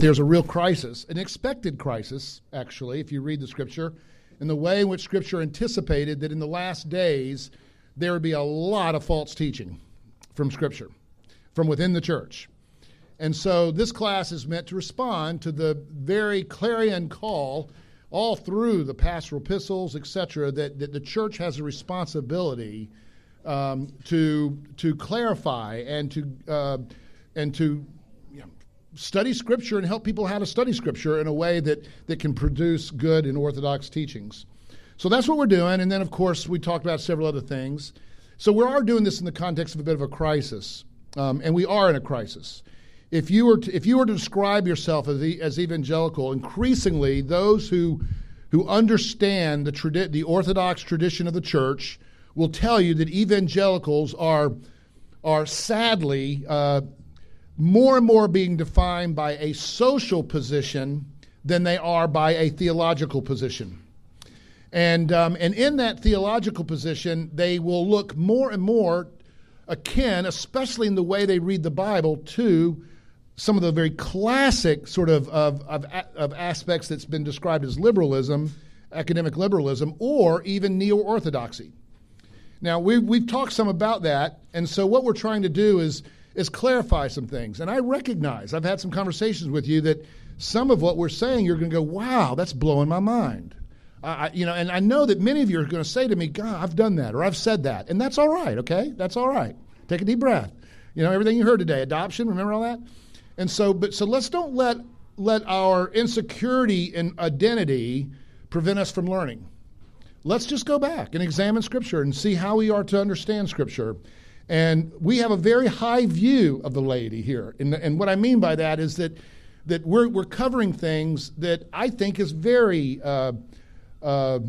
there's a real crisis, an expected crisis, actually, if you read the scripture, in the way in which scripture anticipated that in the last days there would be a lot of false teaching from scripture, from within the church. And so this class is meant to respond to the very clarion call all through the pastoral epistles, etc., that, that the church has a responsibility um, to, to clarify and to, uh, and to study Scripture and help people how to study Scripture in a way that, that can produce good and orthodox teachings. So that's what we're doing. And then, of course, we talked about several other things. So we are doing this in the context of a bit of a crisis, um, and we are in a crisis. If you were to, if you were to describe yourself as, as evangelical, increasingly those who who understand the tradi- the orthodox tradition of the church will tell you that evangelicals are are sadly uh, more and more being defined by a social position than they are by a theological position. And, um, and in that theological position, they will look more and more akin, especially in the way they read the Bible, to some of the very classic sort of, of, of, of aspects that's been described as liberalism, academic liberalism, or even neo orthodoxy. Now, we've, we've talked some about that, and so what we're trying to do is is clarify some things. And I recognize, I've had some conversations with you that some of what we're saying, you're going to go, wow, that's blowing my mind. I, you know, and I know that many of you are going to say to me, God, I've done that or I've said that. And that's all right, okay? That's all right. Take a deep breath. You know, everything you heard today, adoption, remember all that? And so, but so let's don't let let our insecurity and identity prevent us from learning. Let's just go back and examine Scripture and see how we are to understand Scripture. And we have a very high view of the laity here. And, and what I mean by that is that, that we're, we're covering things that I think is very uh, uh,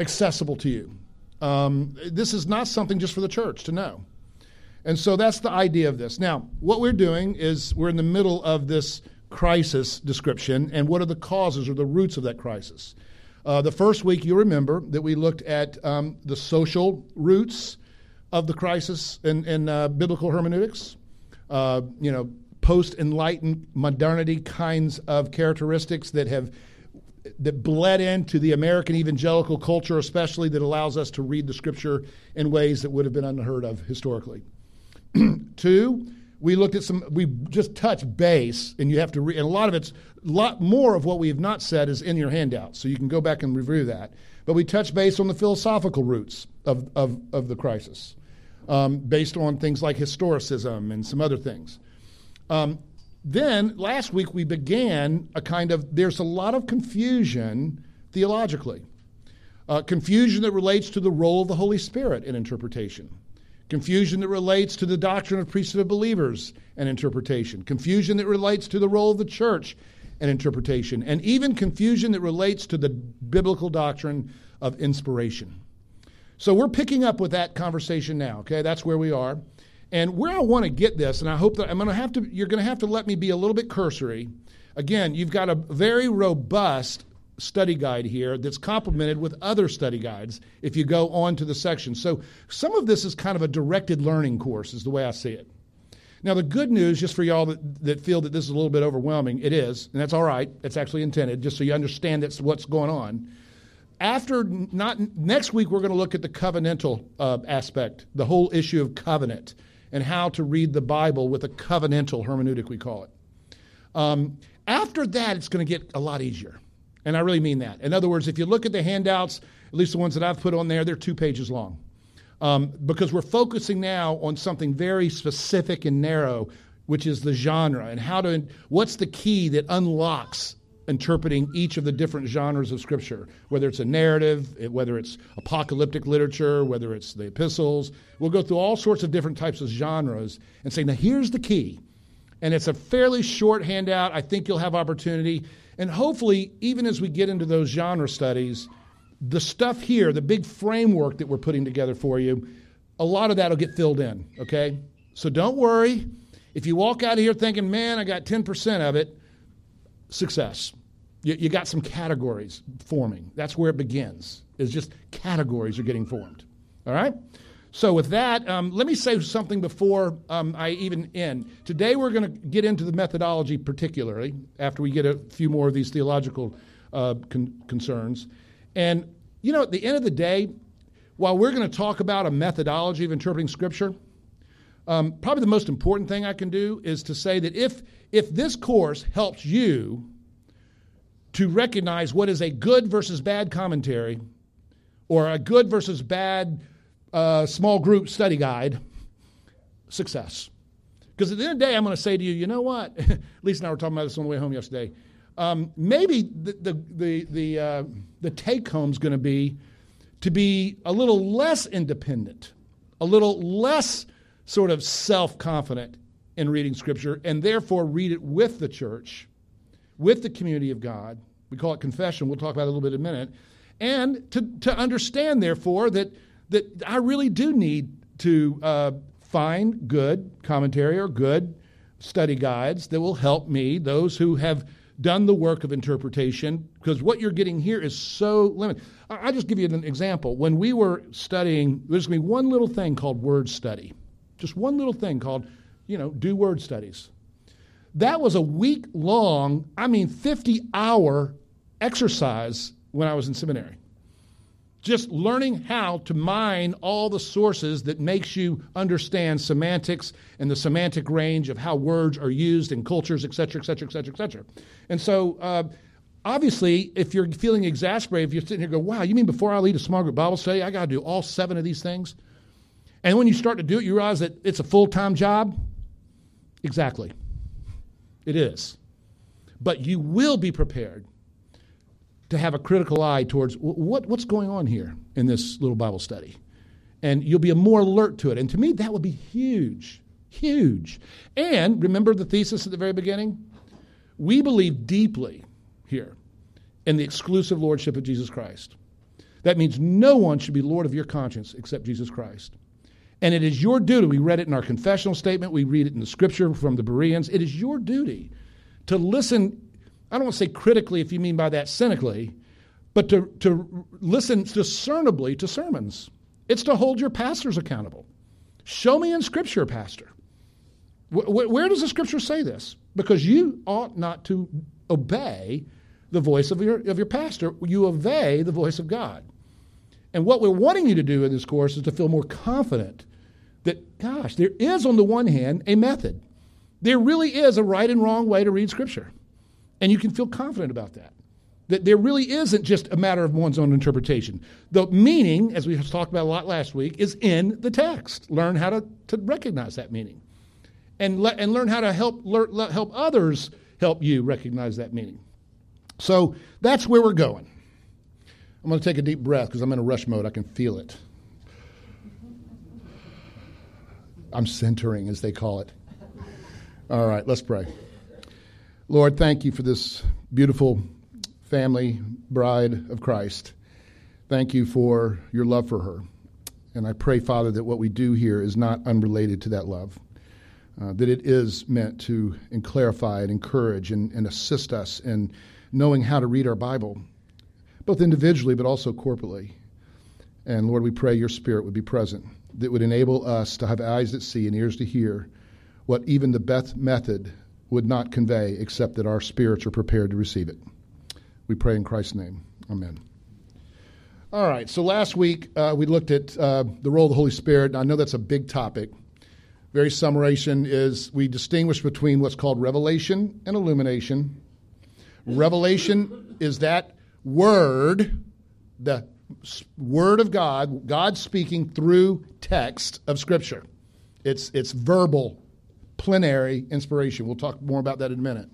accessible to you. Um, this is not something just for the church to know. And so that's the idea of this. Now, what we're doing is we're in the middle of this crisis description, and what are the causes or the roots of that crisis? Uh, the first week, you remember that we looked at um, the social roots of the crisis in, in uh, biblical hermeneutics. Uh, you know, post enlightened modernity kinds of characteristics that have that bled into the American evangelical culture, especially that allows us to read the scripture in ways that would have been unheard of historically. Two, we looked at some, we just touched base, and you have to read, and a lot of it's, a lot more of what we have not said is in your handout, so you can go back and review that. But we touched base on the philosophical roots of, of, of the crisis um, based on things like historicism and some other things. Um, then last week we began a kind of, there's a lot of confusion theologically. Uh, confusion that relates to the role of the Holy Spirit in interpretation. Confusion that relates to the doctrine of priesthood of believers and interpretation. Confusion that relates to the role of the church and interpretation. And even confusion that relates to the biblical doctrine of inspiration. So we're picking up with that conversation now, okay? That's where we are. And where I want to get this, and I hope that I'm going to have to, you're going to have to let me be a little bit cursory. Again, you've got a very robust study guide here that's complemented with other study guides if you go on to the section. So some of this is kind of a directed learning course, is the way I see it. Now, the good news, just for y'all that, that feel that this is a little bit overwhelming, it is, and that's all right. It's actually intended, just so you understand that's what's going on after not next week we're going to look at the covenantal uh, aspect the whole issue of covenant and how to read the bible with a covenantal hermeneutic we call it. Um, after that it's going to get a lot easier and i really mean that. In other words if you look at the handouts at least the ones that i've put on there they're two pages long. Um, because we're focusing now on something very specific and narrow which is the genre and how to what's the key that unlocks interpreting each of the different genres of Scripture, whether it's a narrative, whether it's apocalyptic literature, whether it's the epistles. We'll go through all sorts of different types of genres and say, now here's the key. And it's a fairly short handout. I think you'll have opportunity. And hopefully, even as we get into those genre studies, the stuff here, the big framework that we're putting together for you, a lot of that will get filled in, okay? So don't worry. If you walk out of here thinking, man, I got 10% of it, success. You, you got some categories forming. That's where it begins, is just categories are getting formed. All right? So, with that, um, let me say something before um, I even end. Today, we're going to get into the methodology, particularly after we get a few more of these theological uh, con- concerns. And, you know, at the end of the day, while we're going to talk about a methodology of interpreting Scripture, um, probably the most important thing I can do is to say that if, if this course helps you to recognize what is a good versus bad commentary or a good versus bad uh, small group study guide, success. Because at the end of the day, I'm going to say to you, you know what? Lisa and I were talking about this on the way home yesterday. Um, maybe the, the, the, the, uh, the take home is going to be to be a little less independent, a little less sort of self confident in reading Scripture, and therefore read it with the church, with the community of God. We call it confession. We'll talk about it a little bit in a minute. And to, to understand, therefore, that, that I really do need to uh, find good commentary or good study guides that will help me, those who have done the work of interpretation, because what you're getting here is so limited. I'll just give you an example. When we were studying, there's going to be one little thing called word study, just one little thing called, you know, do word studies. That was a week long, I mean, 50 hour exercise when I was in seminary. Just learning how to mine all the sources that makes you understand semantics and the semantic range of how words are used in cultures, et cetera, et cetera, et cetera, et cetera. And so, uh, obviously, if you're feeling exasperated, if you're sitting here going, wow, you mean before I lead a small group Bible study, I got to do all seven of these things? And when you start to do it, you realize that it's a full time job? Exactly. It is. But you will be prepared to have a critical eye towards what, what's going on here in this little Bible study. And you'll be more alert to it. And to me, that would be huge, huge. And remember the thesis at the very beginning? We believe deeply here in the exclusive lordship of Jesus Christ. That means no one should be Lord of your conscience except Jesus Christ. And it is your duty, we read it in our confessional statement, we read it in the scripture from the Bereans. It is your duty to listen I don't want to say critically if you mean by that cynically, but to, to listen discernibly to sermons. It's to hold your pastors accountable. Show me in Scripture, Pastor. Where, does the Scripture say this? Because you ought not to obey the voice of your, of your pastor, you obey the voice of God. And what we're wanting you to do in this course is to feel more confident that, gosh, there is, on the one hand, a method. There really is a right and wrong way to read Scripture. And you can feel confident about that. That there really isn't just a matter of one's own interpretation. The meaning, as we talked about a lot last week, is in the text. Learn how to, to recognize that meaning. And, le- and learn how to help, le- help others help you recognize that meaning. So that's where we're going. I'm going to take a deep breath because I'm in a rush mode. I can feel it. I'm centering, as they call it. All right, let's pray. Lord, thank you for this beautiful family, bride of Christ. Thank you for your love for her. And I pray, Father, that what we do here is not unrelated to that love, uh, that it is meant to and clarify and encourage and, and assist us in knowing how to read our Bible, both individually but also corporately. And Lord, we pray your Spirit would be present, that would enable us to have eyes that see and ears to hear what even the best method would not convey except that our spirits are prepared to receive it. We pray in Christ's name. Amen. All right, so last week uh, we looked at uh, the role of the Holy Spirit. I know that's a big topic. Very summation is we distinguish between what's called revelation and illumination. Revelation is that word, the word of God, God speaking through text of Scripture. It's, it's verbal plenary inspiration. We'll talk more about that in a minute.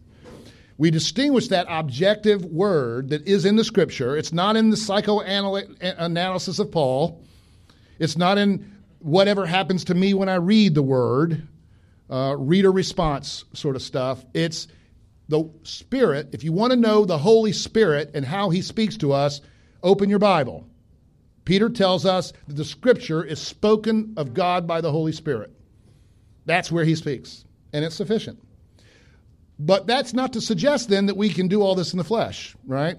We distinguish that objective word that is in the scripture. It's not in the psychoanalysis of Paul. It's not in whatever happens to me when I read the word, uh, reader response sort of stuff. It's the Spirit. If you want to know the Holy Spirit and how He speaks to us, open your Bible. Peter tells us that the Scripture is spoken of God by the Holy Spirit. That's where he speaks, and it's sufficient. But that's not to suggest then that we can do all this in the flesh, right?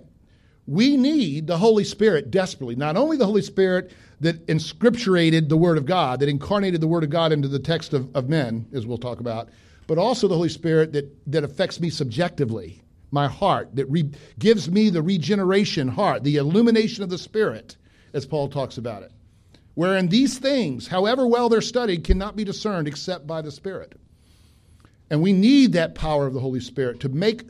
We need the Holy Spirit desperately. Not only the Holy Spirit that inscripturated the Word of God, that incarnated the Word of God into the text of, of men, as we'll talk about, but also the Holy Spirit that, that affects me subjectively, my heart, that re- gives me the regeneration heart, the illumination of the Spirit, as Paul talks about it. Wherein these things, however well they're studied, cannot be discerned except by the Spirit. And we need that power of the Holy Spirit to make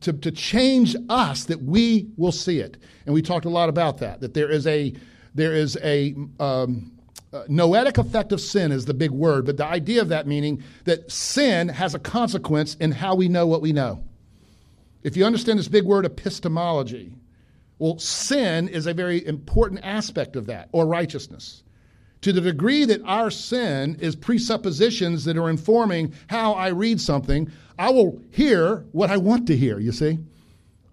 to, to change us that we will see it. And we talked a lot about that, that there is a there is a um, uh, noetic effect of sin is the big word, but the idea of that meaning that sin has a consequence in how we know what we know. If you understand this big word epistemology, well, sin is a very important aspect of that, or righteousness. To the degree that our sin is presuppositions that are informing how I read something, I will hear what I want to hear, you see?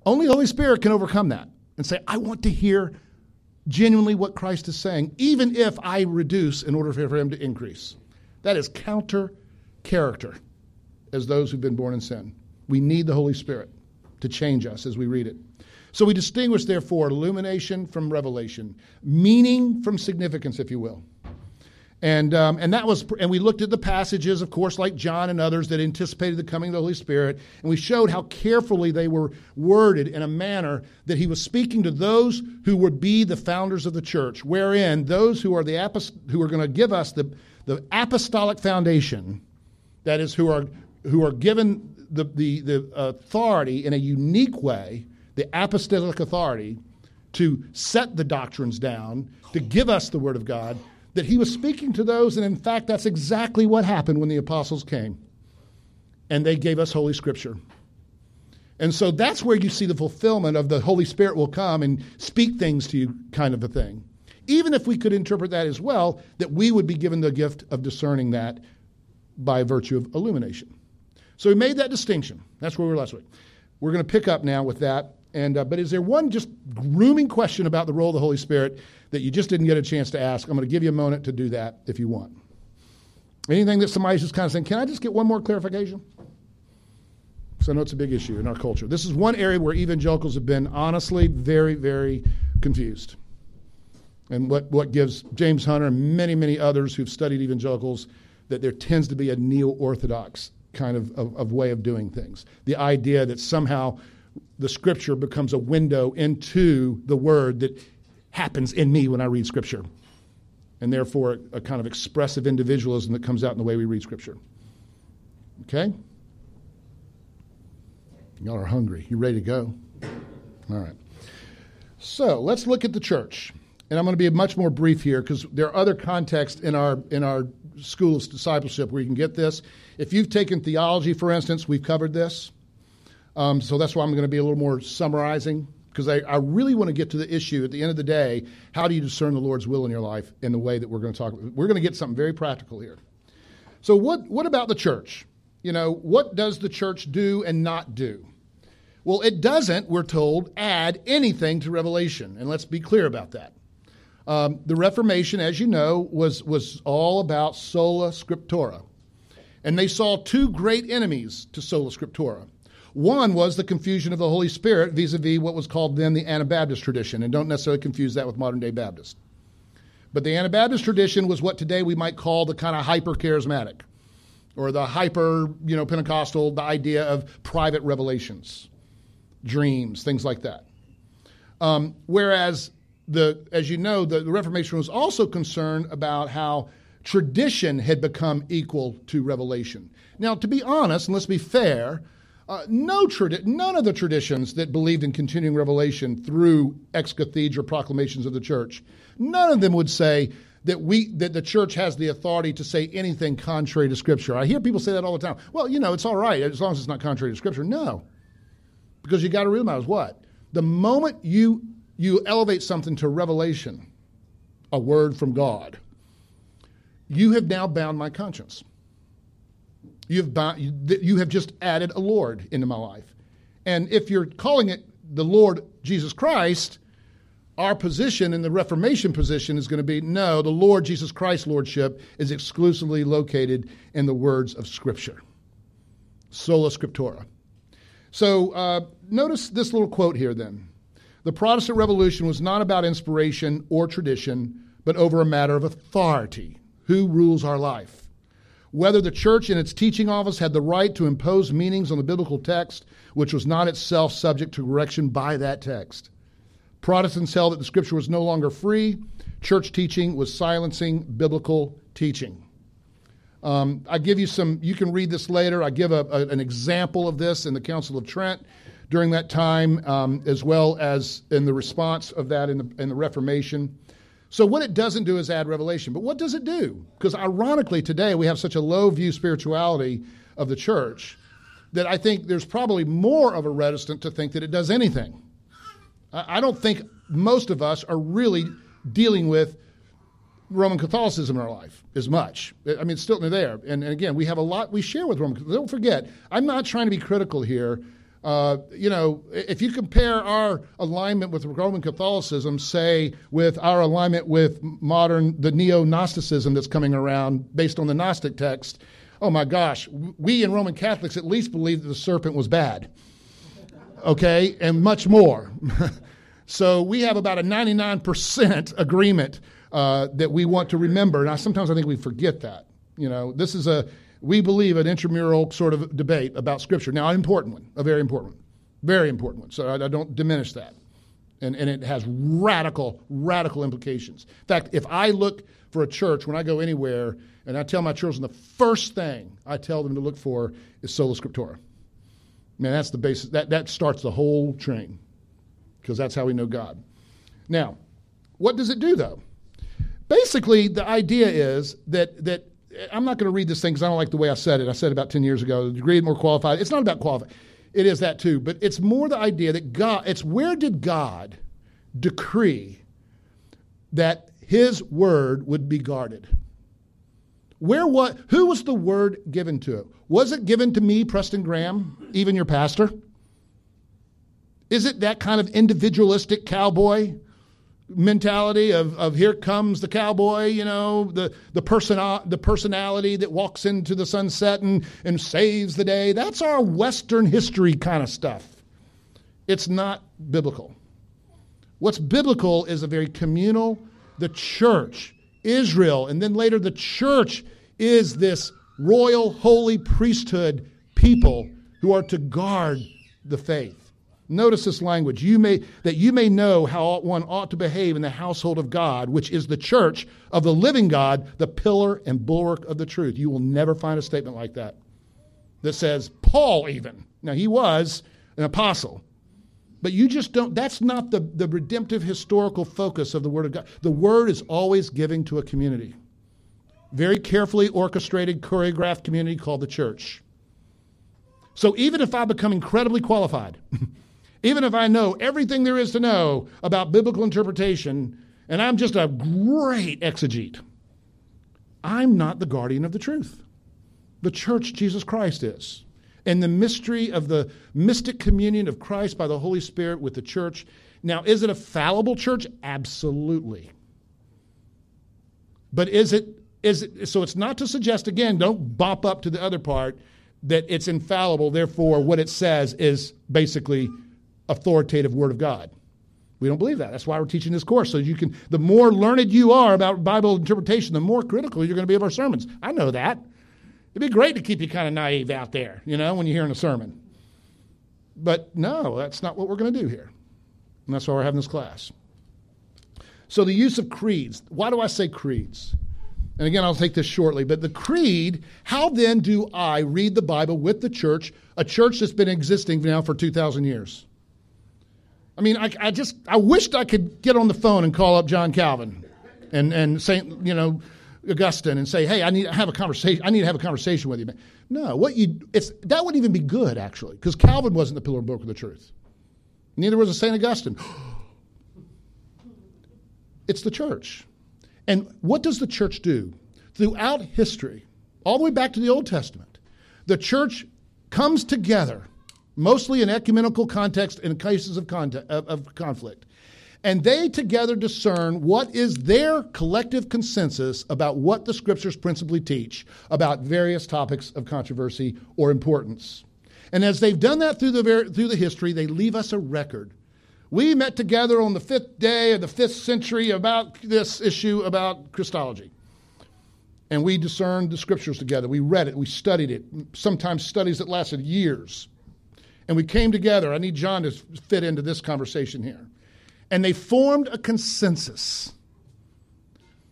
Only the Holy Spirit can overcome that and say, I want to hear genuinely what Christ is saying, even if I reduce in order for him to increase. That is counter character as those who've been born in sin. We need the Holy Spirit to change us as we read it. So we distinguish, therefore, illumination from revelation, meaning from significance, if you will. And, um, and that was, and we looked at the passages, of course, like John and others that anticipated the coming of the Holy Spirit, and we showed how carefully they were worded in a manner that he was speaking to those who would be the founders of the church, wherein those who are the apost- who are going to give us the, the apostolic foundation, that is, who are who are given the, the, the authority in a unique way, the apostolic authority to set the doctrines down, to give us the Word of God, that he was speaking to those, and in fact, that's exactly what happened when the apostles came. And they gave us Holy Scripture. And so that's where you see the fulfillment of the Holy Spirit will come and speak things to you, kind of a thing. Even if we could interpret that as well, that we would be given the gift of discerning that by virtue of illumination. So we made that distinction. That's where we were last week. We're going to pick up now with that. And uh, but is there one just grooming question about the role of the Holy Spirit that you just didn't get a chance to ask. I'm going to give you a moment to do that if you want. Anything that somebody's just kind of saying, can I just get one more clarification? Because I know it's a big issue in our culture. This is one area where evangelicals have been honestly very, very confused. And what, what gives James Hunter and many, many others who've studied evangelicals that there tends to be a neo orthodox kind of, of, of way of doing things. The idea that somehow the scripture becomes a window into the word that happens in me when I read Scripture. And therefore, a kind of expressive individualism that comes out in the way we read Scripture. Okay? Y'all are hungry. You ready to go? All right. So let's look at the church. And I'm going to be much more brief here because there are other contexts in our in our school of discipleship where you can get this. If you've taken theology, for instance, we've covered this. Um, so that's why I'm going to be a little more summarizing because I, I, really want to get to the issue at the end of the day how do you discern the Lord's will in your life in the way that we're going to talk about? We're going to get something very practical here. So, what, what about the church? You know, what does the church do and not do? Well, it doesn't, we're told, add anything to Revelation. And let's be clear about that. Um, the Reformation, as you know, was, was all about sola scriptura. And they saw two great enemies to sola scriptura one was the confusion of the Holy Spirit vis a vis what was called then the Anabaptist tradition, and don't necessarily confuse that with modern day Baptist. But the Anabaptist tradition was what today we might call the kind of hyper charismatic or the hyper, you know, Pentecostal, the idea of private revelations, dreams, things like that. Um, whereas the, as you know, the, the Reformation was also concerned about how tradition had become equal to revelation. Now, to be honest, and let's be fair, uh, no tradi- none of the traditions that believed in continuing revelation through ex cathedra proclamations of the church, none of them would say that we that the church has the authority to say anything contrary to Scripture. I hear people say that all the time. Well, you know, it's all right as long as it's not contrary to Scripture. No, because you got to realize what the moment you you elevate something to revelation, a word from God, you have now bound my conscience. You've, you have just added a Lord into my life. And if you're calling it the Lord Jesus Christ, our position in the Reformation position is going to be no, the Lord Jesus Christ Lordship is exclusively located in the words of Scripture. Sola Scriptura. So uh, notice this little quote here then. The Protestant Revolution was not about inspiration or tradition, but over a matter of authority. Who rules our life? Whether the church in its teaching office had the right to impose meanings on the biblical text, which was not itself subject to correction by that text. Protestants held that the scripture was no longer free. Church teaching was silencing biblical teaching. Um, I give you some, you can read this later. I give a, a, an example of this in the Council of Trent during that time, um, as well as in the response of that in the, in the Reformation. So, what it doesn't do is add revelation. But what does it do? Because ironically, today we have such a low view spirituality of the church that I think there's probably more of a reticent to think that it does anything. I don't think most of us are really dealing with Roman Catholicism in our life as much. I mean, it's still there. And, and again, we have a lot we share with Roman. Don't forget, I'm not trying to be critical here. Uh, you know, if you compare our alignment with Roman Catholicism, say, with our alignment with modern, the neo Gnosticism that's coming around based on the Gnostic text, oh my gosh, we in Roman Catholics at least believe that the serpent was bad. Okay, and much more. so we have about a 99% agreement uh, that we want to remember. Now, sometimes I think we forget that. You know, this is a we believe an intramural sort of debate about Scripture. Now, an important one, a very important one, very important one. So I, I don't diminish that. And, and it has radical, radical implications. In fact, if I look for a church when I go anywhere and I tell my children the first thing I tell them to look for is sola scriptura. Man, that's the basis. That, that starts the whole train because that's how we know God. Now, what does it do though? Basically, the idea is that, that I'm not going to read this thing because I don't like the way I said it. I said it about 10 years ago. The degree more qualified. It's not about qualified. It is that too, but it's more the idea that God, it's where did God decree that his word would be guarded? Where what who was the word given to? Was it given to me, Preston Graham, even your pastor? Is it that kind of individualistic cowboy mentality of, of here comes the cowboy, you know, the, the, person, the personality that walks into the sunset and, and saves the day. That's our Western history kind of stuff. It's not biblical. What's biblical is a very communal, the church, Israel, and then later the church is this royal, holy priesthood people who are to guard the faith. Notice this language. You may, that you may know how one ought to behave in the household of God, which is the church of the living God, the pillar and bulwark of the truth. You will never find a statement like that that says, Paul, even. Now, he was an apostle. But you just don't, that's not the, the redemptive historical focus of the Word of God. The Word is always giving to a community. Very carefully orchestrated, choreographed community called the church. So even if I become incredibly qualified, even if I know everything there is to know about biblical interpretation, and I'm just a great exegete, I'm not the guardian of the truth. The church, Jesus Christ, is. And the mystery of the mystic communion of Christ by the Holy Spirit with the church. Now, is it a fallible church? Absolutely. But is it, is it, so it's not to suggest, again, don't bop up to the other part that it's infallible, therefore, what it says is basically authoritative Word of God. We don't believe that. That's why we're teaching this course. So you can, the more learned you are about Bible interpretation, the more critical you're going to be of our sermons. I know that. It'd be great to keep you kind of naive out there, you know, when you're hearing a sermon. But no, that's not what we're going to do here. And that's why we're having this class. So the use of creeds. Why do I say creeds? And again, I'll take this shortly, but the creed, how then do I read the Bible with the church, a church that's been existing now for 2,000 years? I mean, I, I just I wished I could get on the phone and call up John Calvin and and Saint you know Augustine and say, hey, I need to have a conversation. I need to have a conversation with you. Man. No, what you it's that wouldn't even be good actually because Calvin wasn't the pillar and book of the truth. Neither was a Saint Augustine. it's the church. And what does the church do? Throughout history, all the way back to the Old Testament, the church comes together mostly in ecumenical context in cases of, context, of, of conflict. And they together discern what is their collective consensus about what the scriptures principally teach about various topics of controversy or importance. And as they've done that through the, through the history, they leave us a record We met together on the fifth day of the fifth century about this issue about Christology. And we discerned the scriptures together. We read it, we studied it, sometimes studies that lasted years. And we came together. I need John to fit into this conversation here. And they formed a consensus.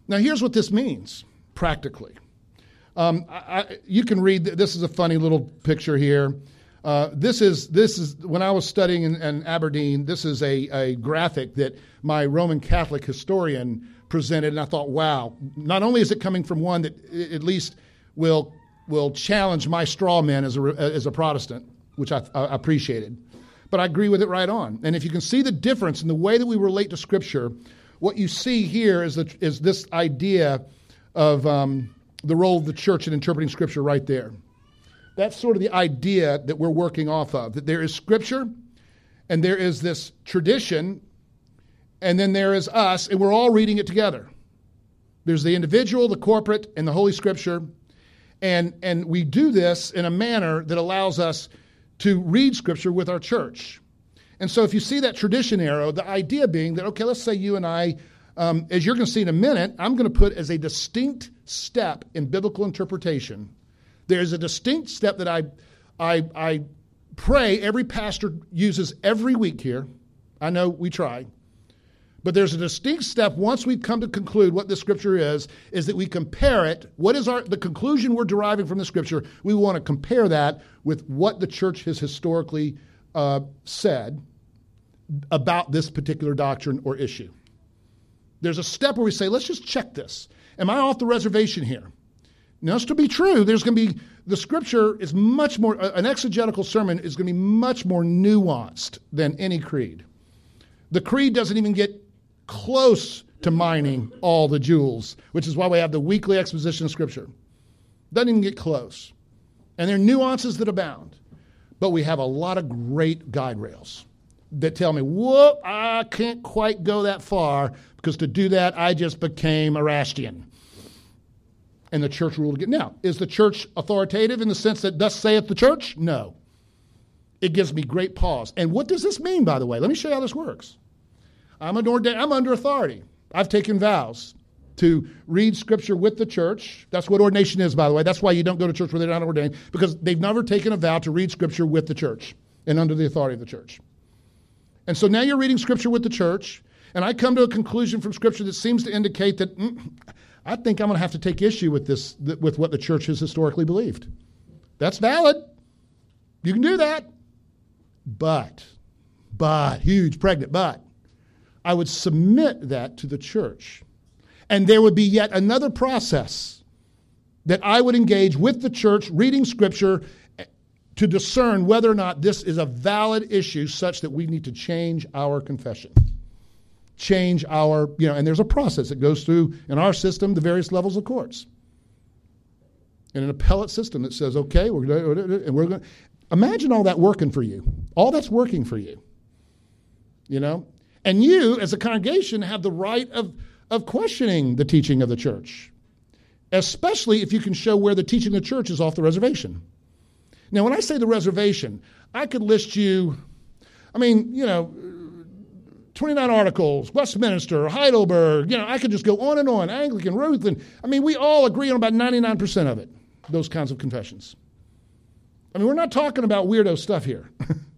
Now, here's what this means practically. Um, I, you can read, this is a funny little picture here. Uh, this is this is when I was studying in, in Aberdeen. This is a, a graphic that my Roman Catholic historian presented, and I thought, wow! Not only is it coming from one that at least will will challenge my straw man as a as a Protestant, which I, I appreciated, but I agree with it right on. And if you can see the difference in the way that we relate to Scripture, what you see here is the, is this idea of um, the role of the church in interpreting Scripture right there. That's sort of the idea that we're working off of that there is Scripture and there is this tradition, and then there is us, and we're all reading it together. There's the individual, the corporate, and the Holy Scripture. And, and we do this in a manner that allows us to read Scripture with our church. And so if you see that tradition arrow, the idea being that, okay, let's say you and I, um, as you're going to see in a minute, I'm going to put as a distinct step in biblical interpretation there's a distinct step that I, I, I pray every pastor uses every week here. I know we try. But there's a distinct step once we've come to conclude what the scripture is, is that we compare it. What is our the conclusion we're deriving from the scripture? We want to compare that with what the church has historically uh, said about this particular doctrine or issue. There's a step where we say, let's just check this. Am I off the reservation here? Now, to be true, there's going to be the scripture is much more, an exegetical sermon is going to be much more nuanced than any creed. The creed doesn't even get close to mining all the jewels, which is why we have the weekly exposition of scripture. Doesn't even get close. And there are nuances that abound. But we have a lot of great guide rails that tell me, whoop, I can't quite go that far because to do that, I just became a Erastian and the church ruled again. Now, is the church authoritative in the sense that thus saith the church? No. It gives me great pause. And what does this mean, by the way? Let me show you how this works. I'm, an ordained, I'm under authority. I've taken vows to read scripture with the church. That's what ordination is, by the way. That's why you don't go to church where they're not ordained, because they've never taken a vow to read scripture with the church and under the authority of the church. And so now you're reading scripture with the church, and I come to a conclusion from scripture that seems to indicate that mm, I think I'm going to have to take issue with this, with what the church has historically believed. That's valid. You can do that. But, but, huge pregnant but, I would submit that to the church. And there would be yet another process that I would engage with the church, reading scripture, to discern whether or not this is a valid issue such that we need to change our confession change our, you know, and there's a process that goes through in our system the various levels of courts. In an appellate system that says, okay, we're going and we're going imagine all that working for you. All that's working for you. You know? And you, as a congregation, have the right of, of questioning the teaching of the church, especially if you can show where the teaching of the church is off the reservation. Now, when I say the reservation, I could list you, I mean, you know, 29 articles, Westminster, Heidelberg, you know, I could just go on and on, Anglican, Lutheran. I mean, we all agree on about 99% of it, those kinds of confessions. I mean, we're not talking about weirdo stuff here.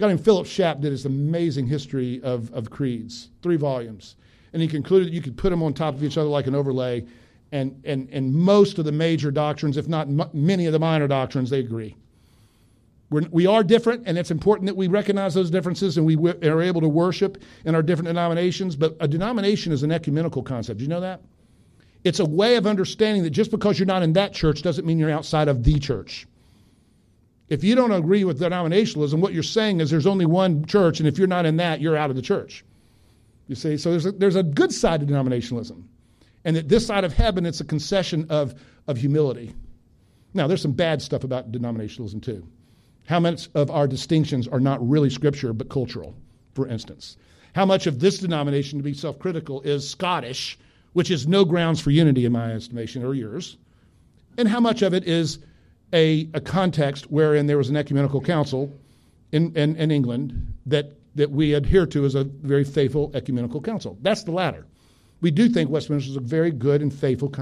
A guy named Philip Schaff did his amazing history of, of creeds, three volumes. And he concluded that you could put them on top of each other like an overlay, and, and, and most of the major doctrines, if not m- many of the minor doctrines, they agree. We're, we are different, and it's important that we recognize those differences and we w- are able to worship in our different denominations. But a denomination is an ecumenical concept. Do you know that? It's a way of understanding that just because you're not in that church doesn't mean you're outside of the church. If you don't agree with denominationalism, what you're saying is there's only one church, and if you're not in that, you're out of the church. You see, so there's a, there's a good side to denominationalism, and that this side of heaven, it's a concession of, of humility. Now, there's some bad stuff about denominationalism too. How much of our distinctions are not really scripture but cultural, for instance? How much of this denomination, to be self critical, is Scottish, which is no grounds for unity in my estimation, or yours? And how much of it is a, a context wherein there was an ecumenical council in, in, in England that that we adhere to as a very faithful ecumenical council. That's the latter. We do think Westminster is a very good and faithful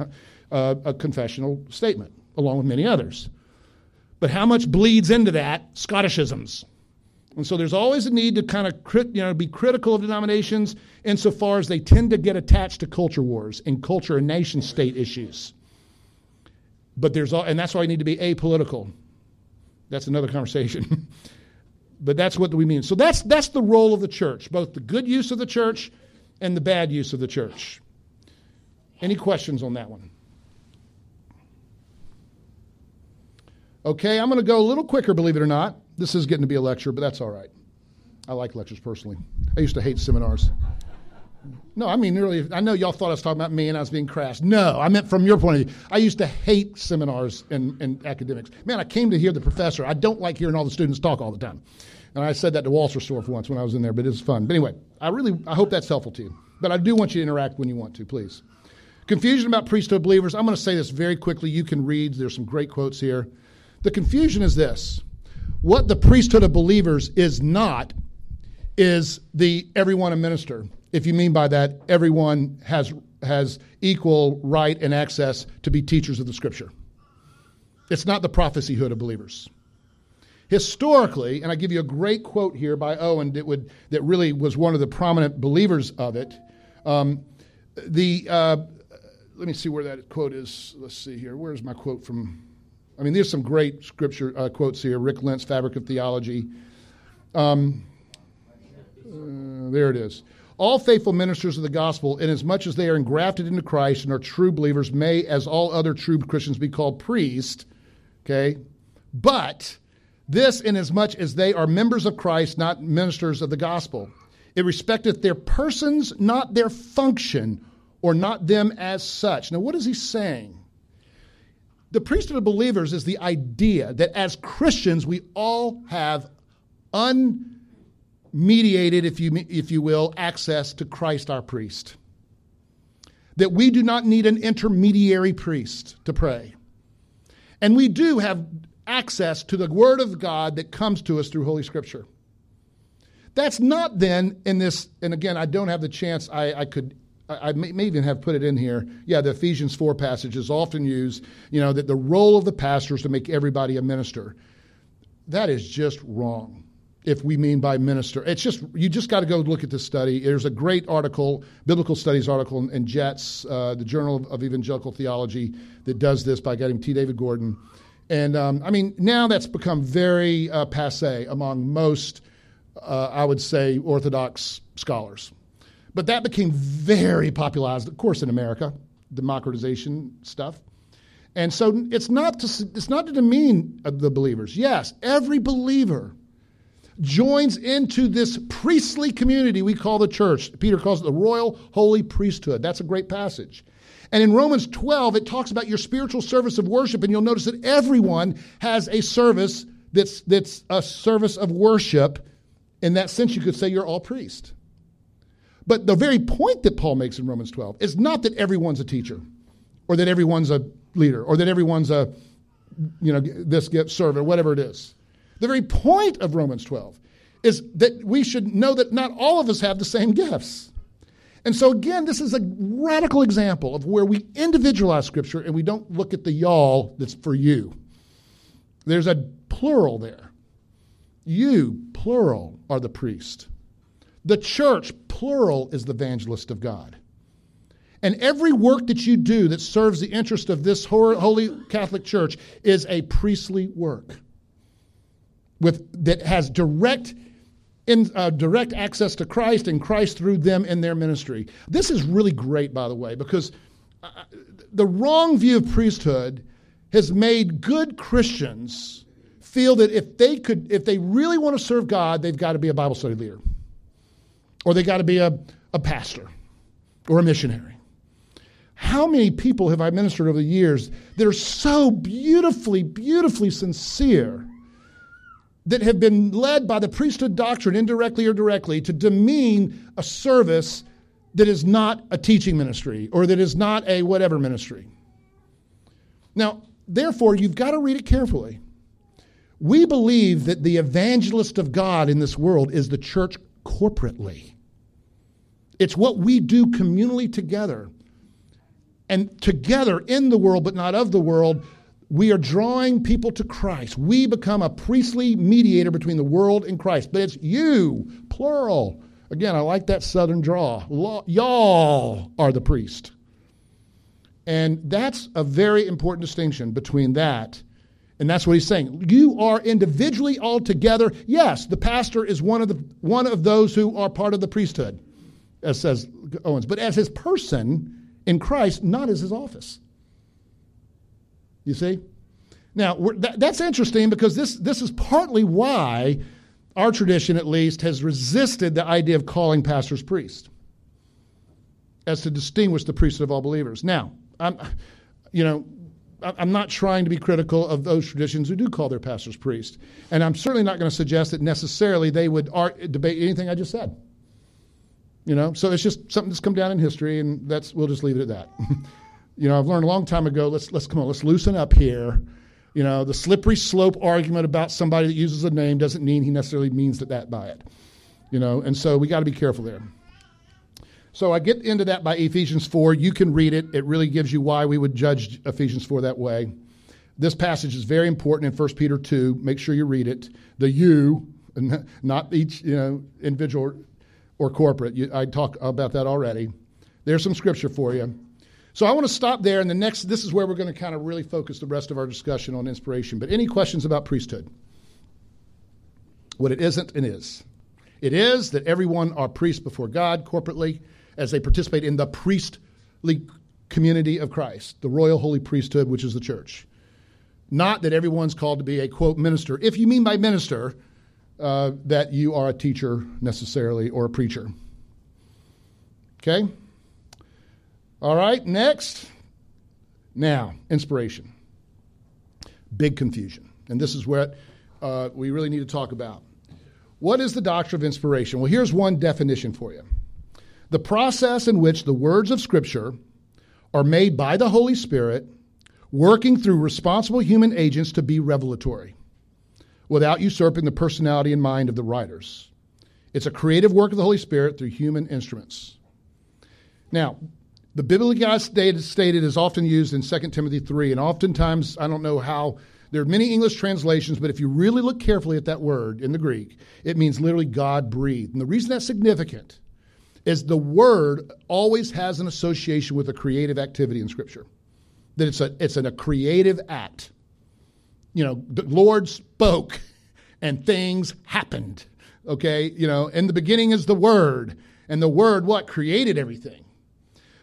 uh, a confessional statement, along with many others. But how much bleeds into that? Scotticisms. And so there's always a need to kind of crit, you know, be critical of denominations insofar as they tend to get attached to culture wars and culture and nation state issues. But there's all, and that's why you need to be apolitical. That's another conversation. but that's what we mean. So that's that's the role of the church, both the good use of the church and the bad use of the church. Any questions on that one? Okay, I'm going to go a little quicker, believe it or not. This is getting to be a lecture, but that's all right. I like lectures personally. I used to hate seminars. No, I mean, really, I know y'all thought I was talking about me and I was being crass. No, I meant from your point of view. I used to hate seminars and, and academics. Man, I came to hear the professor. I don't like hearing all the students talk all the time. And I said that to Wolterstorff once when I was in there, but it was fun. But anyway, I really, I hope that's helpful to you. But I do want you to interact when you want to, please. Confusion about priesthood believers. I'm going to say this very quickly. You can read. There's some great quotes here. The confusion is this what the priesthood of believers is not is the everyone a minister. If you mean by that, everyone has, has equal right and access to be teachers of the scripture. It's not the prophecyhood of believers. Historically, and I give you a great quote here by Owen that, would, that really was one of the prominent believers of it. Um, the, uh, let me see where that quote is. Let's see here. Where's my quote from? I mean, there's some great scripture uh, quotes here. Rick Lints, Fabric of Theology. Um, uh, there it is. All faithful ministers of the gospel, inasmuch as they are engrafted into Christ and are true believers, may, as all other true Christians, be called priests. Okay? But this, inasmuch as they are members of Christ, not ministers of the gospel. It respecteth their persons, not their function, or not them as such. Now, what is he saying? The priesthood of believers is the idea that as Christians, we all have unmediated, if you, if you will, access to Christ our priest. That we do not need an intermediary priest to pray. And we do have access to the Word of God that comes to us through Holy Scripture. That's not then in this, and again, I don't have the chance, I, I could I may, may, even have put it in here. Yeah, the Ephesians 4 passage is often used, you know, that the role of the pastor is to make everybody a minister. That is just wrong if we mean by minister. It's just, you just got to go look at this study. There's a great article, biblical studies article in, JETS, uh, the Journal of Evangelical Theology, that does this by getting T. David Gordon. And um, I mean, now that's become very uh, passe among most, uh, I would say, Orthodox scholars. But that became very popularized, of course, in America, democratization stuff. And so it's not to, it's not to demean the believers. Yes, every believer joins into this priestly community we call the church. Peter calls it the royal holy priesthood. That's a great passage. And in Romans 12, it talks about your spiritual service of worship, and you'll notice that everyone has a service that's, that's a service of worship. In that sense, you could say you're all priests. But the very point that Paul makes in Romans 12 is not that everyone's a teacher or that everyone's a leader or that everyone's a, you know, this get servant, whatever it is. The very point of Romans 12 is that we should know that not all of us have the same gifts. And so, again, this is a radical example of where we individualize Scripture and we don't look at the y'all that's for you. There's a plural there. You, plural, are the priest. The church, plural, is the evangelist of God. And every work that you do that serves the interest of this holy Catholic Church is a priestly work with, that has direct, in, uh, direct access to Christ and Christ through them in their ministry. This is really great, by the way, because uh, the wrong view of priesthood has made good Christians feel that if they could, if they really want to serve God, they've got to be a Bible study leader or they got to be a, a pastor or a missionary. How many people have I ministered over the years that are so beautifully, beautifully sincere that have been led by the priesthood doctrine, indirectly or directly, to demean a service that is not a teaching ministry or that is not a whatever ministry? Now, therefore, you've got to read it carefully. We believe that the evangelist of God in this world is the church corporately. It's what we do communally together. And together in the world, but not of the world, we are drawing people to Christ. We become a priestly mediator between the world and Christ. But it's you, plural. Again, I like that southern draw. Y'all are the priest. And that's a very important distinction between that and that's what he's saying. You are individually all together. Yes, the pastor is one of the one of those who are part of the priesthood, as says Owens, but as his person in Christ, not as his office. You see? Now, that, that's interesting because this, this is partly why our tradition, at least, has resisted the idea of calling pastors priests as to distinguish the priesthood of all believers. Now, I'm, you know, I'm not trying to be critical of those traditions who do call their pastors priests. And I'm certainly not going to suggest that necessarily they would debate anything I just said. You know, so it's just something that's come down in history, and that's we'll just leave it at that. You know, I've learned a long time ago. Let's let's come on. Let's loosen up here. You know, the slippery slope argument about somebody that uses a name doesn't mean he necessarily means that that by it. You know, and so we got to be careful there. So I get into that by Ephesians 4. You can read it. It really gives you why we would judge Ephesians 4 that way. This passage is very important in 1 Peter 2. Make sure you read it. The you, not each you know, individual or corporate. You, I talked about that already. There's some scripture for you. So I want to stop there, and the next, this is where we're going to kind of really focus the rest of our discussion on inspiration. But any questions about priesthood? What it isn't and is. It is that everyone are priests before God corporately as they participate in the priestly community of Christ, the royal holy priesthood, which is the church. Not that everyone's called to be a quote minister. If you mean by minister uh, that you are a teacher necessarily or a preacher. Okay? All right, next. Now, inspiration. Big confusion. And this is what uh, we really need to talk about. What is the doctrine of inspiration? Well, here's one definition for you the process in which the words of Scripture are made by the Holy Spirit, working through responsible human agents to be revelatory, without usurping the personality and mind of the writers. It's a creative work of the Holy Spirit through human instruments. Now, the biblically stated, stated is often used in 2 Timothy 3, and oftentimes, I don't know how, there are many English translations, but if you really look carefully at that word in the Greek, it means literally God breathed. And the reason that's significant is the word always has an association with a creative activity in Scripture. That it's a it's an, a creative act. You know, the Lord spoke and things happened. Okay, you know, in the beginning is the word, and the word what created everything.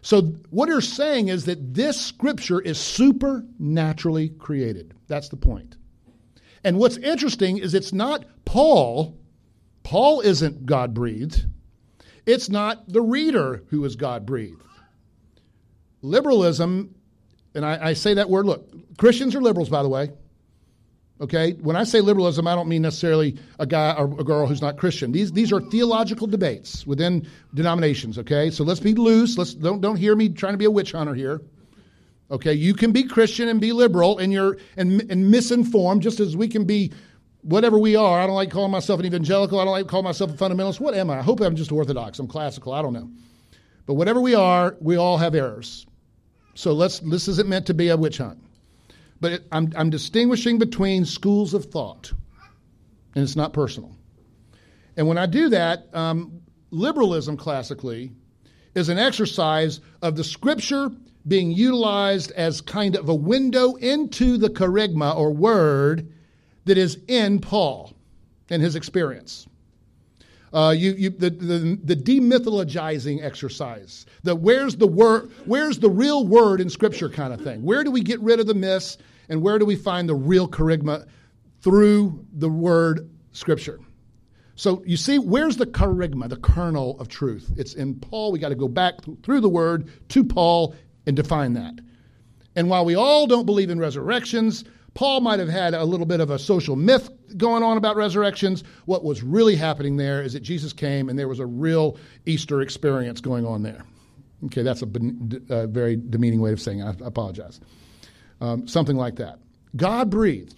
So, what you're saying is that this scripture is supernaturally created. That's the point. And what's interesting is it's not Paul. Paul isn't God breathed. It's not the reader who is God breathed. Liberalism, and I, I, say that word, look, Christians are liberals, by the way. Okay? When I say liberalism, I don't mean necessarily a guy or a girl who's not Christian. These, these are theological debates within denominations, okay? So let's be loose. Let's, don't, don't hear me trying to be a witch hunter here. Okay? You can be Christian and be liberal and, you're, and, and misinformed just as we can be whatever we are. I don't like calling myself an evangelical. I don't like calling myself a fundamentalist. What am I? I hope I'm just orthodox. I'm classical. I don't know. But whatever we are, we all have errors. So let's, this isn't meant to be a witch hunt. But it, I'm, I'm distinguishing between schools of thought, and it's not personal. And when I do that, um, liberalism classically is an exercise of the scripture being utilized as kind of a window into the kerygma or word that is in Paul and his experience. Uh, you, you, the, the, the demythologizing exercise, the where's the word, where's the real word in Scripture kind of thing. Where do we get rid of the myths, and where do we find the real kerygma through the word Scripture? So you see, where's the kerygma, the kernel of truth? It's in Paul. We got to go back through the word to Paul and define that. And while we all don't believe in resurrections, Paul might have had a little bit of a social myth going on about resurrections. What was really happening there is that Jesus came and there was a real Easter experience going on there. Okay, that's a, a very demeaning way of saying it. I apologize. Um, something like that. God breathed.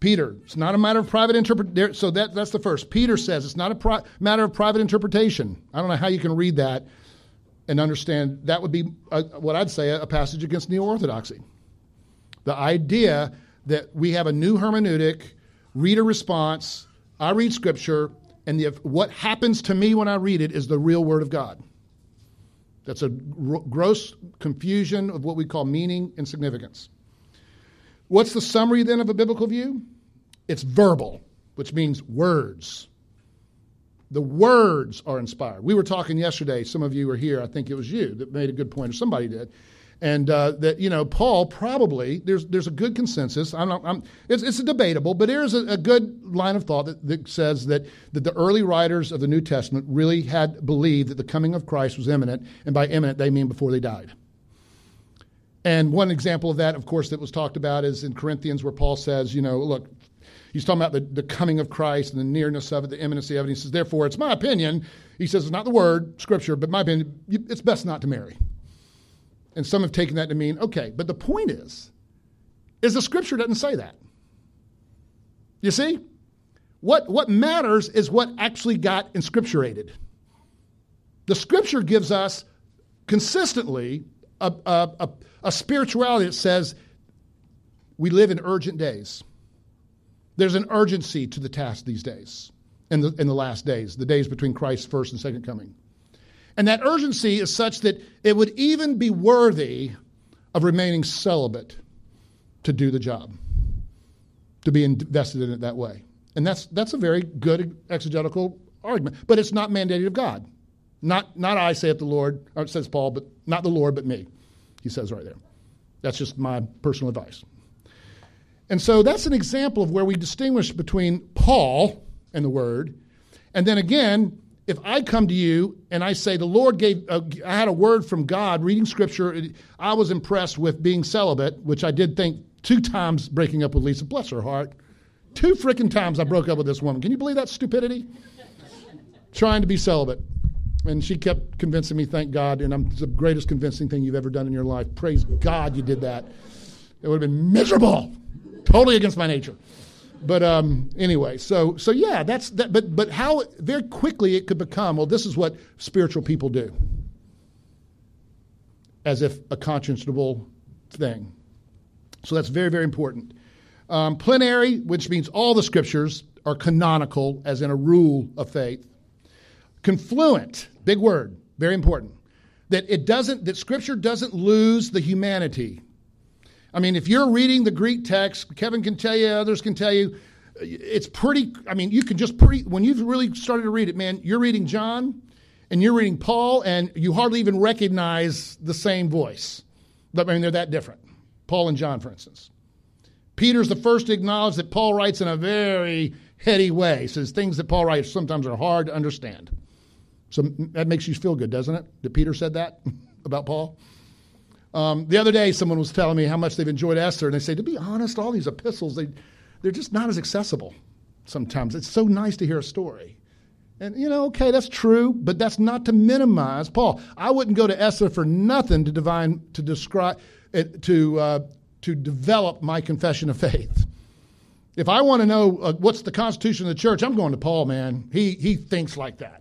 Peter, it's not a matter of private interpretation. So that, that's the first. Peter says it's not a matter of private interpretation. I don't know how you can read that and understand that would be a, what I'd say a, a passage against neo orthodoxy. The idea that we have a new hermeneutic, reader response, I read scripture, and the, what happens to me when I read it is the real word of God. That's a gross confusion of what we call meaning and significance. What's the summary then of a biblical view? It's verbal, which means words. The words are inspired. We were talking yesterday, some of you were here, I think it was you that made a good point, or somebody did. And uh, that, you know, Paul probably, there's, there's a good consensus. I'm not, I'm, it's, it's debatable, but there's a, a good line of thought that, that says that, that the early writers of the New Testament really had believed that the coming of Christ was imminent, and by imminent, they mean before they died. And one example of that, of course, that was talked about is in Corinthians, where Paul says, you know, look, he's talking about the, the coming of Christ and the nearness of it, the imminency of it. He says, therefore, it's my opinion. He says, it's not the word, scripture, but my opinion, it's best not to marry. And some have taken that to mean, okay, but the point is, is the scripture doesn't say that. You see? What, what matters is what actually got inscripturated. The scripture gives us consistently a, a, a, a spirituality that says we live in urgent days. There's an urgency to the task these days, in the, in the last days, the days between Christ's first and second coming. And that urgency is such that it would even be worthy of remaining celibate to do the job, to be invested in it that way. And that's, that's a very good exegetical argument, but it's not mandated of God. Not, not I, saith the Lord, or says Paul, but not the Lord, but me, he says right there. That's just my personal advice. And so that's an example of where we distinguish between Paul and the Word. And then again, if I come to you and I say, the Lord gave, uh, I had a word from God reading Scripture, I was impressed with being celibate, which I did think two times breaking up with Lisa, bless her heart. Two freaking times I broke up with this woman. Can you believe that stupidity? Trying to be celibate. And she kept convincing me, thank God, and I'm the greatest convincing thing you've ever done in your life. Praise God you did that. It would have been miserable, totally against my nature. But um, anyway, so so yeah, that's that. But but how very quickly it could become. Well, this is what spiritual people do, as if a conscionable thing. So that's very very important. Um, plenary, which means all the scriptures are canonical, as in a rule of faith. Confluent, big word, very important. That it doesn't, that Scripture doesn't lose the humanity. I mean, if you're reading the Greek text, Kevin can tell you, others can tell you, it's pretty, I mean, you can just pretty, when you've really started to read it, man, you're reading John and you're reading Paul, and you hardly even recognize the same voice. I mean, they're that different. Paul and John, for instance. Peter's the first to acknowledge that Paul writes in a very heady way. He says things that Paul writes sometimes are hard to understand. So that makes you feel good, doesn't it? That Peter said that about Paul? Um, the other day, someone was telling me how much they've enjoyed Esther, and they say, to be honest, all these epistles, they, they're just not as accessible sometimes. It's so nice to hear a story. And, you know, okay, that's true, but that's not to minimize Paul. I wouldn't go to Esther for nothing to divine, to describe, it, to, uh, to develop my confession of faith. If I want to know uh, what's the constitution of the church, I'm going to Paul, man. He, he thinks like that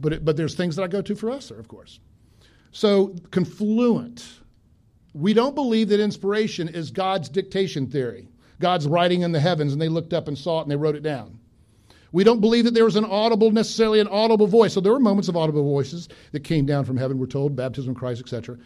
but, it, but there's things that I go to for Esther, of course. So, confluent. We don't believe that inspiration is God's dictation theory. God's writing in the heavens and they looked up and saw it and they wrote it down. We don't believe that there was an audible, necessarily an audible voice. So there were moments of audible voices that came down from heaven, we're told, baptism of Christ, etc.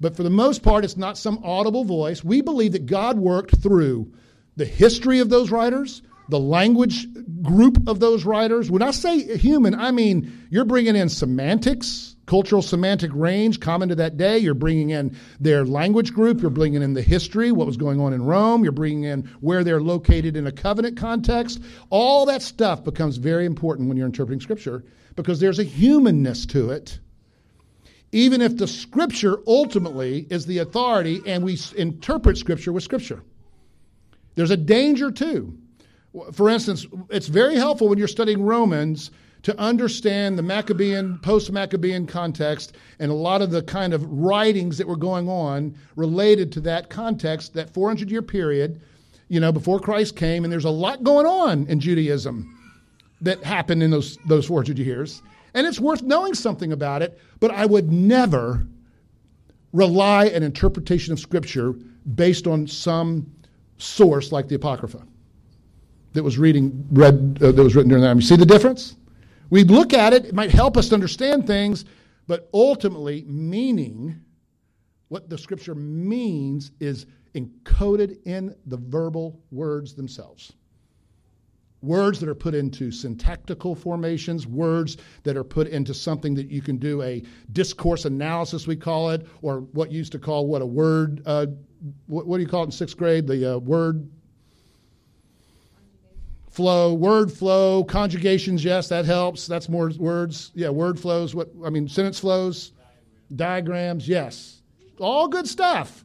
But for the most part, it's not some audible voice. We believe that God worked through the history of those writers, the language group of those writers. When I say human, I mean you're bringing in semantics, cultural semantic range common to that day. You're bringing in their language group. You're bringing in the history, what was going on in Rome. You're bringing in where they're located in a covenant context. All that stuff becomes very important when you're interpreting Scripture because there's a humanness to it. Even if the Scripture ultimately is the authority and we interpret Scripture with Scripture. There's a danger too for instance, it's very helpful when you're studying Romans to understand the Maccabean, post Maccabean context and a lot of the kind of writings that were going on related to that context, that 400 year period. you know, before Christ came, and there's a lot going on in Judaism that happened in those, those 400 years. And it's worth knowing something about it, but I would never rely an interpretation of Scripture based on some source like the Apocrypha that was reading read uh, that was written during that time. You see the difference? We look at it; it might help us to understand things, but ultimately, meaning, what the Scripture means, is encoded in the verbal words themselves words that are put into syntactical formations, words that are put into something that you can do a discourse analysis, we call it, or what used to call what a word, uh, what, what, do you call it in sixth grade? The uh, word flow, word flow, conjugations, yes, that helps. That's more words. Yeah, word flows, what, I mean, sentence flows, diagrams, diagrams yes. All good stuff.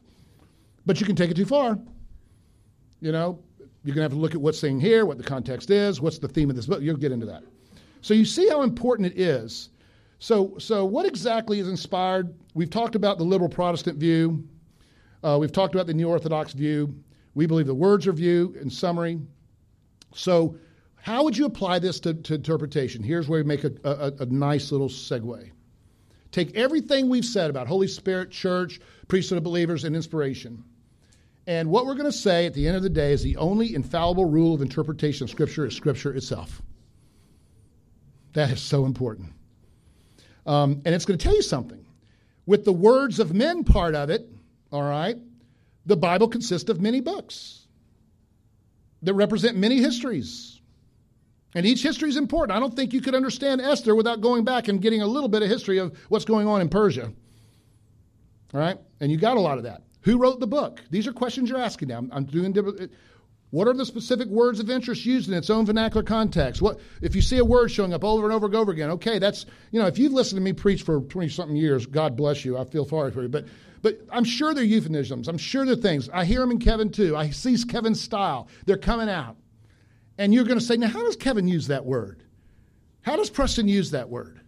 But you can take it too far. You know, you're going to have to look at what's saying here, what the context is, what's the theme of this book. You'll get into that. So you see how important it is. So, so what exactly is inspired? We've talked about the liberal Protestant view. Uh, we've talked about the neo Orthodox view. We believe the words are view in summary. So, how would you apply this to, to interpretation? Here's where we make a, a, a nice little segue. Take everything we've said about Holy Spirit, church, priesthood of believers, and inspiration and what we're going to say at the end of the day is the only infallible rule of interpretation of Scripture is Scripture itself. That is so important. Um, and it's going to tell you something. With the words of men part of it, all right, the Bible consists of many books that represent many histories. And each history is important. I don't think you could understand Esther without going back and getting a little bit of history of what's going on in Persia. All right? And you got a lot of that. Who wrote the book? These are questions you're asking now. I'm, doing. What are the specific words of interest used in its own vernacular context? What if you see a word showing up over and over and over again? Okay, that's you know, if you've listened to me preach for twenty something years, God bless you. I feel sorry for you, but but I'm sure they're euphemisms. I'm sure they're things. I hear them in Kevin too. I see Kevin's style. They're coming out, and you're going to say, now, how does Kevin use that word? How does Preston use that word?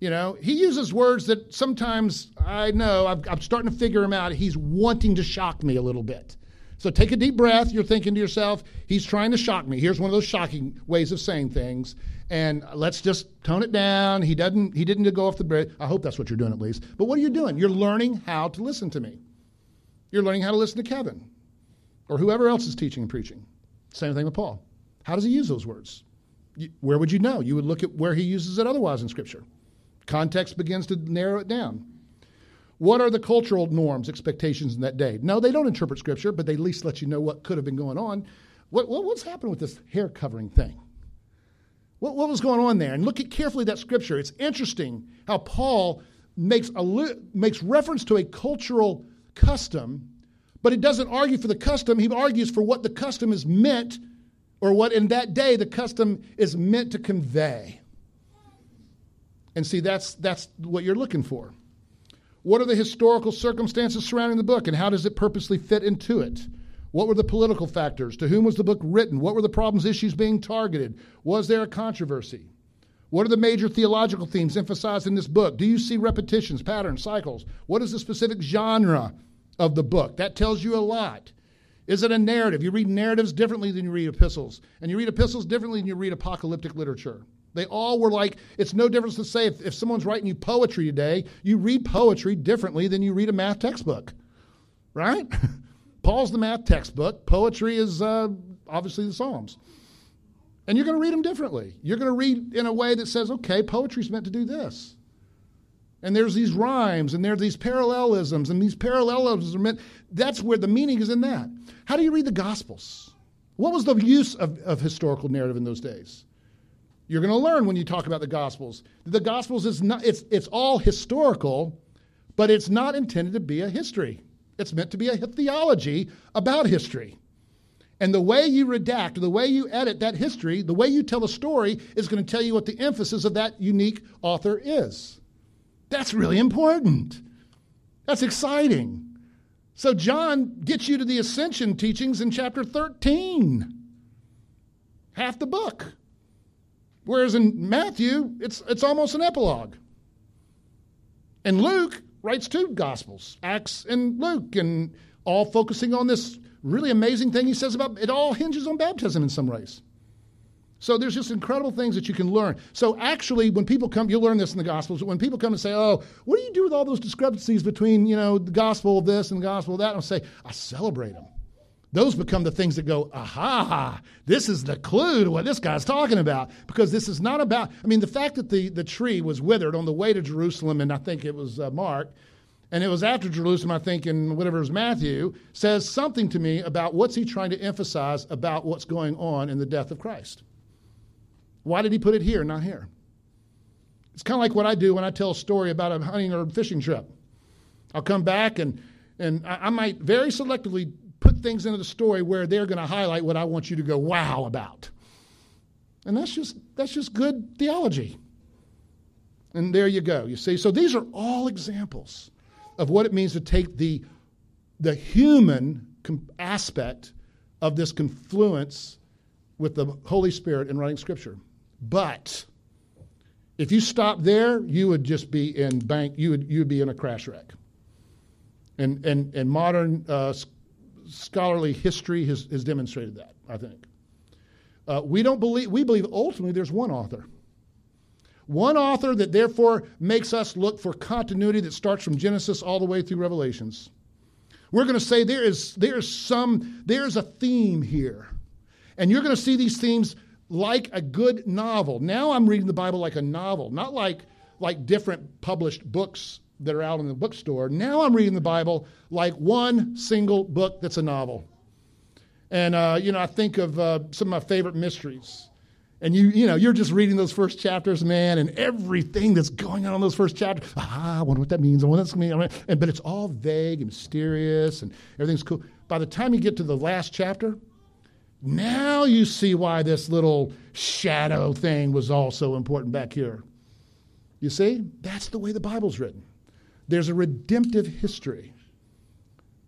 You know, he uses words that sometimes I know, i am starting to figure him out. He's wanting to shock me a little bit. So take a deep breath. You're thinking to yourself, he's trying to shock me. Here's one of those shocking ways of saying things. And let's just tone it down. He doesn't he didn't go off the bridge. I hope that's what you're doing at least. But what are you doing? You're learning how to listen to me. You're learning how to listen to Kevin or whoever else is teaching and preaching. Same thing with Paul. How does he use those words? Where would you know? You would look at where he uses it otherwise in Scripture. Context begins to narrow it down. What are the cultural norms, expectations in that day? No, they don't interpret Scripture, but they at least let you know what could have been going on. What, what, what's happened with this hair covering thing? What, what was going on there? And look at carefully that Scripture. It's interesting how Paul makes, a, makes reference to a cultural custom, but he doesn't argue for the custom. He argues for what the custom is meant, or what in that day the custom is meant to convey. And see, that's, that's what you're looking for. What are the historical circumstances surrounding the book, and how does it purposely fit into it? What were the political factors? To whom was the book written? What were the problems, issues being targeted? Was there a controversy? What are the major theological themes emphasized in this book? Do you see repetitions, patterns, cycles? What is the specific genre of the book? That tells you a lot. Is it a narrative? You read narratives differently than you read epistles, and you read epistles differently than you read apocalyptic literature. They all were like, it's no difference to say if, if someone's writing you poetry today, you read poetry differently than you read a math textbook, right? Paul's the math textbook, poetry is uh, obviously the Psalms. And you're going to read them differently. You're going to read in a way that says, okay, poetry's meant to do this. And there's these rhymes and there's these parallelisms, and these parallelisms are meant, that's where the meaning is in that. How do you read the Gospels? What was the use of, of historical narrative in those days? You're going to learn when you talk about the Gospels. The Gospels is not, it's, it's all historical, but it's not intended to be a history. It's meant to be a theology about history. And the way you redact, the way you edit that history, the way you tell a story is going to tell you what the emphasis of that unique author is. That's really important. That's exciting. So, John gets you to the ascension teachings in chapter 13, half the book. Whereas in Matthew, it's, it's almost an epilogue. And Luke writes two Gospels, Acts and Luke. And all focusing on this really amazing thing he says about it all hinges on baptism in some ways. So there's just incredible things that you can learn. So actually, when people come, you'll learn this in the Gospels. When people come and say, "Oh, what do you do with all those discrepancies between you know the gospel of this and the gospel of that?" I'll say, "I celebrate them." Those become the things that go, aha, this is the clue to what this guy's talking about. Because this is not about, I mean, the fact that the, the tree was withered on the way to Jerusalem, and I think it was uh, Mark, and it was after Jerusalem, I think, in whatever was Matthew, says something to me about what's he trying to emphasize about what's going on in the death of Christ. Why did he put it here, not here? It's kind of like what I do when I tell a story about a hunting or fishing trip. I'll come back and, and I might very selectively put things into the story where they're going to highlight what I want you to go wow about. And that's just, that's just good theology. And there you go. You see, so these are all examples of what it means to take the, the human aspect of this confluence with the Holy Spirit in writing Scripture. But if you stop there, you would just be in bank. You would you would be in a crash wreck. And and and modern uh, scholarly history has, has demonstrated that. I think. Uh, we don't believe. We believe ultimately there's one author. One author that therefore makes us look for continuity that starts from Genesis all the way through Revelations. We're going to say there is there is some there's a theme here, and you're going to see these themes like a good novel. Now I'm reading the Bible like a novel, not like, like different published books that are out in the bookstore. Now I'm reading the Bible like one single book that's a novel. And, uh, you know, I think of uh, some of my favorite mysteries. And you, you know, you're just reading those first chapters, man, and everything that's going on in those first chapters. Ah, I wonder what that means. I wonder what that's mean. But it's all vague and mysterious, and everything's cool. By the time you get to the last chapter, now you see why this little shadow thing was also important back here. You see? That's the way the Bible's written. There's a redemptive history,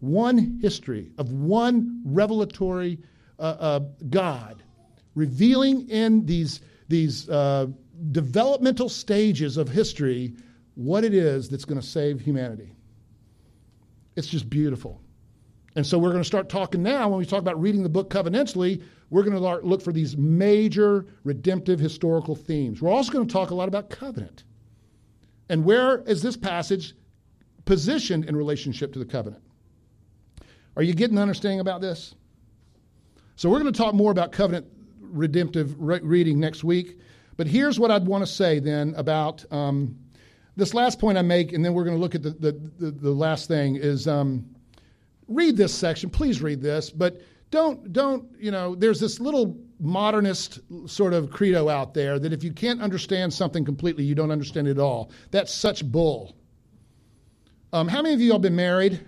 one history of one revelatory uh, uh, God revealing in these, these uh, developmental stages of history what it is that's going to save humanity. It's just beautiful. And so we're going to start talking now, when we talk about reading the book covenantally, we're going to look for these major redemptive historical themes. We're also going to talk a lot about covenant. And where is this passage positioned in relationship to the covenant? Are you getting an understanding about this? So we're going to talk more about covenant redemptive re- reading next week. But here's what I'd want to say then about um, this last point I make, and then we're going to look at the, the, the, the last thing is. Um, read this section. Please read this, but don't don't you know? There's this little modernist sort of credo out there that if you can't understand something completely, you don't understand it at all. That's such bull. Um, how many of you have been married?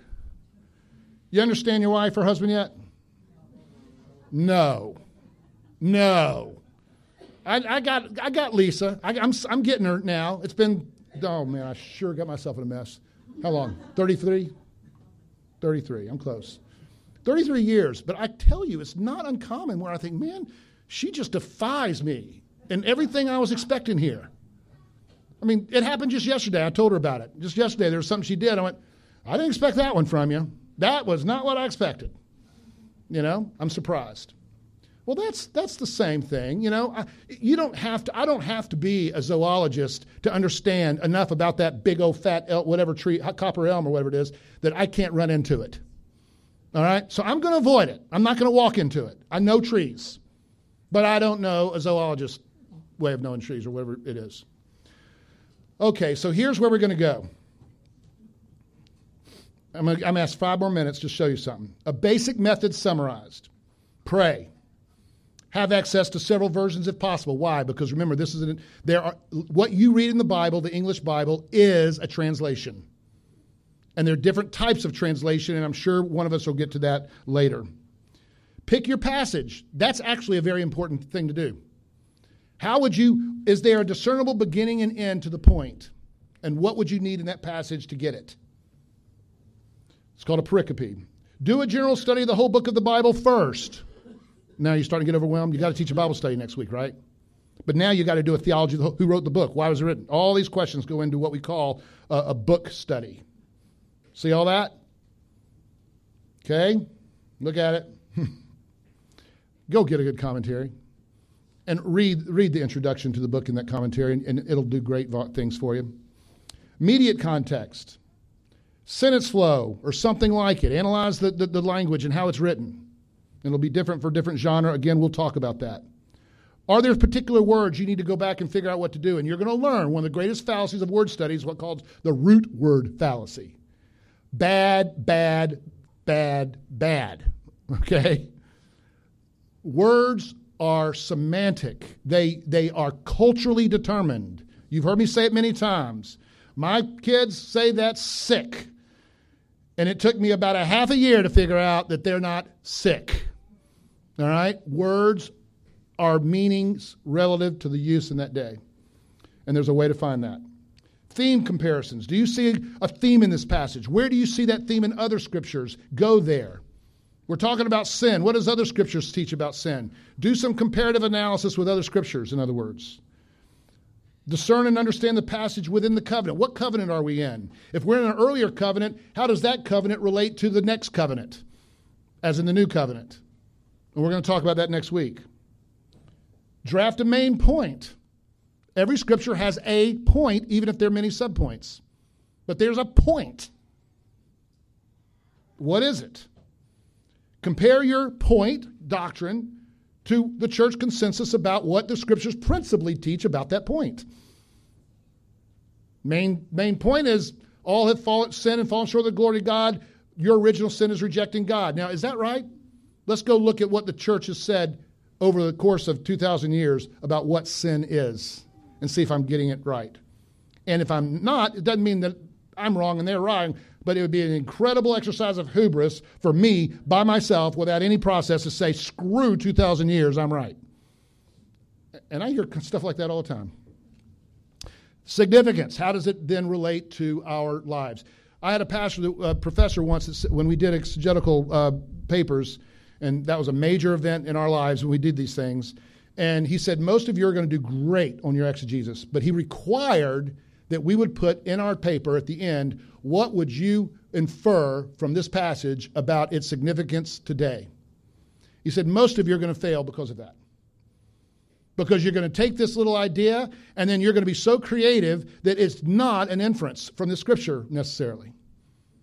You understand your wife or husband yet? No, no. I, I got I got Lisa. I, I'm I'm getting her now. It's been oh man, I sure got myself in a mess. How long? Thirty three. 33. I'm close. 33 years. But I tell you, it's not uncommon where I think, man, she just defies me and everything I was expecting here. I mean, it happened just yesterday. I told her about it. Just yesterday, there was something she did. I went, I didn't expect that one from you. That was not what I expected. You know, I'm surprised. Well, that's that's the same thing, you know. I, you don't have to. I don't have to be a zoologist to understand enough about that big old fat elm, whatever tree, copper elm or whatever it is, that I can't run into it. All right, so I'm going to avoid it. I'm not going to walk into it. I know trees, but I don't know a zoologist way of knowing trees or whatever it is. Okay, so here's where we're going to go. I'm going to ask five more minutes to show you something. A basic method summarized. Pray have access to several versions if possible. Why? Because remember, this is an, there are what you read in the Bible, the English Bible, is a translation. And there are different types of translation, and I'm sure one of us will get to that later. Pick your passage. That's actually a very important thing to do. How would you, is there a discernible beginning and end to the point? And what would you need in that passage to get it? It's called a pericope. Do a general study of the whole book of the Bible first. Now you're starting to get overwhelmed. You got to teach a Bible study next week, right? But now you got to do a theology. Who wrote the book? Why was it written? All these questions go into what we call a, a book study. See all that? Okay? Look at it. Go get a good commentary and read, read the introduction to the book in that commentary, and, and it'll do great things for you. Immediate context, sentence flow, or something like it. Analyze the, the, the language and how it's written. It'll be different for different genre. Again, we'll talk about that. Are there particular words you need to go back and figure out what to do? And you're going to learn one of the greatest fallacies of word study is what called the root word fallacy. Bad, bad, bad, bad. Okay? Words are semantic. They they are culturally determined. You've heard me say it many times. My kids say that's sick. And it took me about a half a year to figure out that they're not sick. All right? Words are meanings relative to the use in that day. And there's a way to find that. Theme comparisons. Do you see a theme in this passage? Where do you see that theme in other scriptures? Go there. We're talking about sin. What does other scriptures teach about sin? Do some comparative analysis with other scriptures, in other words. Discern and understand the passage within the covenant. What covenant are we in? If we're in an earlier covenant, how does that covenant relate to the next covenant, as in the new covenant? And we're going to talk about that next week. Draft a main point. Every scripture has a point, even if there are many subpoints. But there's a point. What is it? Compare your point, doctrine, to the church consensus about what the scriptures principally teach about that point. Main, main point is all have fallen, sin and fallen short of the glory of God. Your original sin is rejecting God. Now, is that right? Let's go look at what the church has said over the course of 2,000 years about what sin is and see if I'm getting it right. And if I'm not, it doesn't mean that I'm wrong and they're wrong, but it would be an incredible exercise of hubris for me by myself without any process to say, screw 2,000 years, I'm right. And I hear stuff like that all the time. Significance. How does it then relate to our lives? I had a pastor, uh, professor once when we did exegetical uh, papers, and that was a major event in our lives when we did these things. And he said, Most of you are going to do great on your exegesis, but he required that we would put in our paper at the end what would you infer from this passage about its significance today? He said, Most of you are going to fail because of that. Because you're going to take this little idea and then you're going to be so creative that it's not an inference from the scripture necessarily.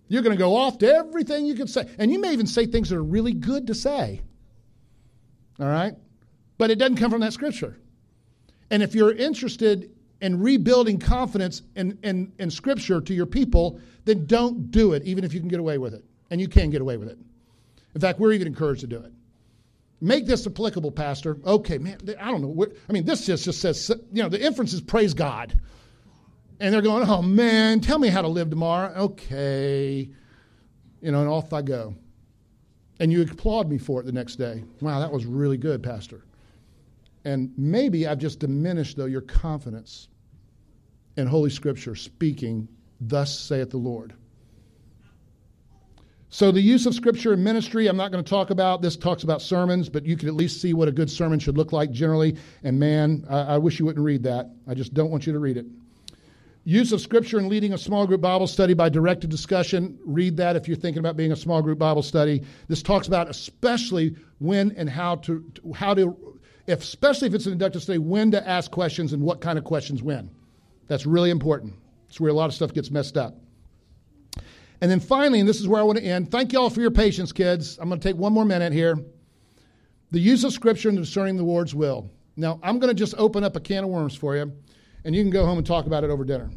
You're going to go off to everything you can say. And you may even say things that are really good to say. All right? But it doesn't come from that scripture. And if you're interested and rebuilding confidence in, in, in Scripture to your people, then don't do it, even if you can get away with it. And you can get away with it. In fact, we're even encouraged to do it. Make this applicable, Pastor. Okay, man, I don't know. I mean, this just, just says, you know, the inference is praise God. And they're going, oh, man, tell me how to live tomorrow. Okay. You know, and off I go. And you applaud me for it the next day. Wow, that was really good, Pastor. And maybe I've just diminished, though, your confidence in Holy Scripture speaking, Thus saith the Lord. So, the use of Scripture in ministry, I'm not going to talk about. This talks about sermons, but you can at least see what a good sermon should look like generally. And man, I, I wish you wouldn't read that. I just don't want you to read it. Use of Scripture in leading a small group Bible study by directed discussion. Read that if you're thinking about being a small group Bible study. This talks about especially when and how to, how to, if, especially if it's an inductive study, when to ask questions and what kind of questions when. That's really important. It's where a lot of stuff gets messed up. And then finally, and this is where I want to end, thank you all for your patience, kids. I'm going to take one more minute here. The use of Scripture in discerning the Lord's will. Now, I'm going to just open up a can of worms for you, and you can go home and talk about it over dinner.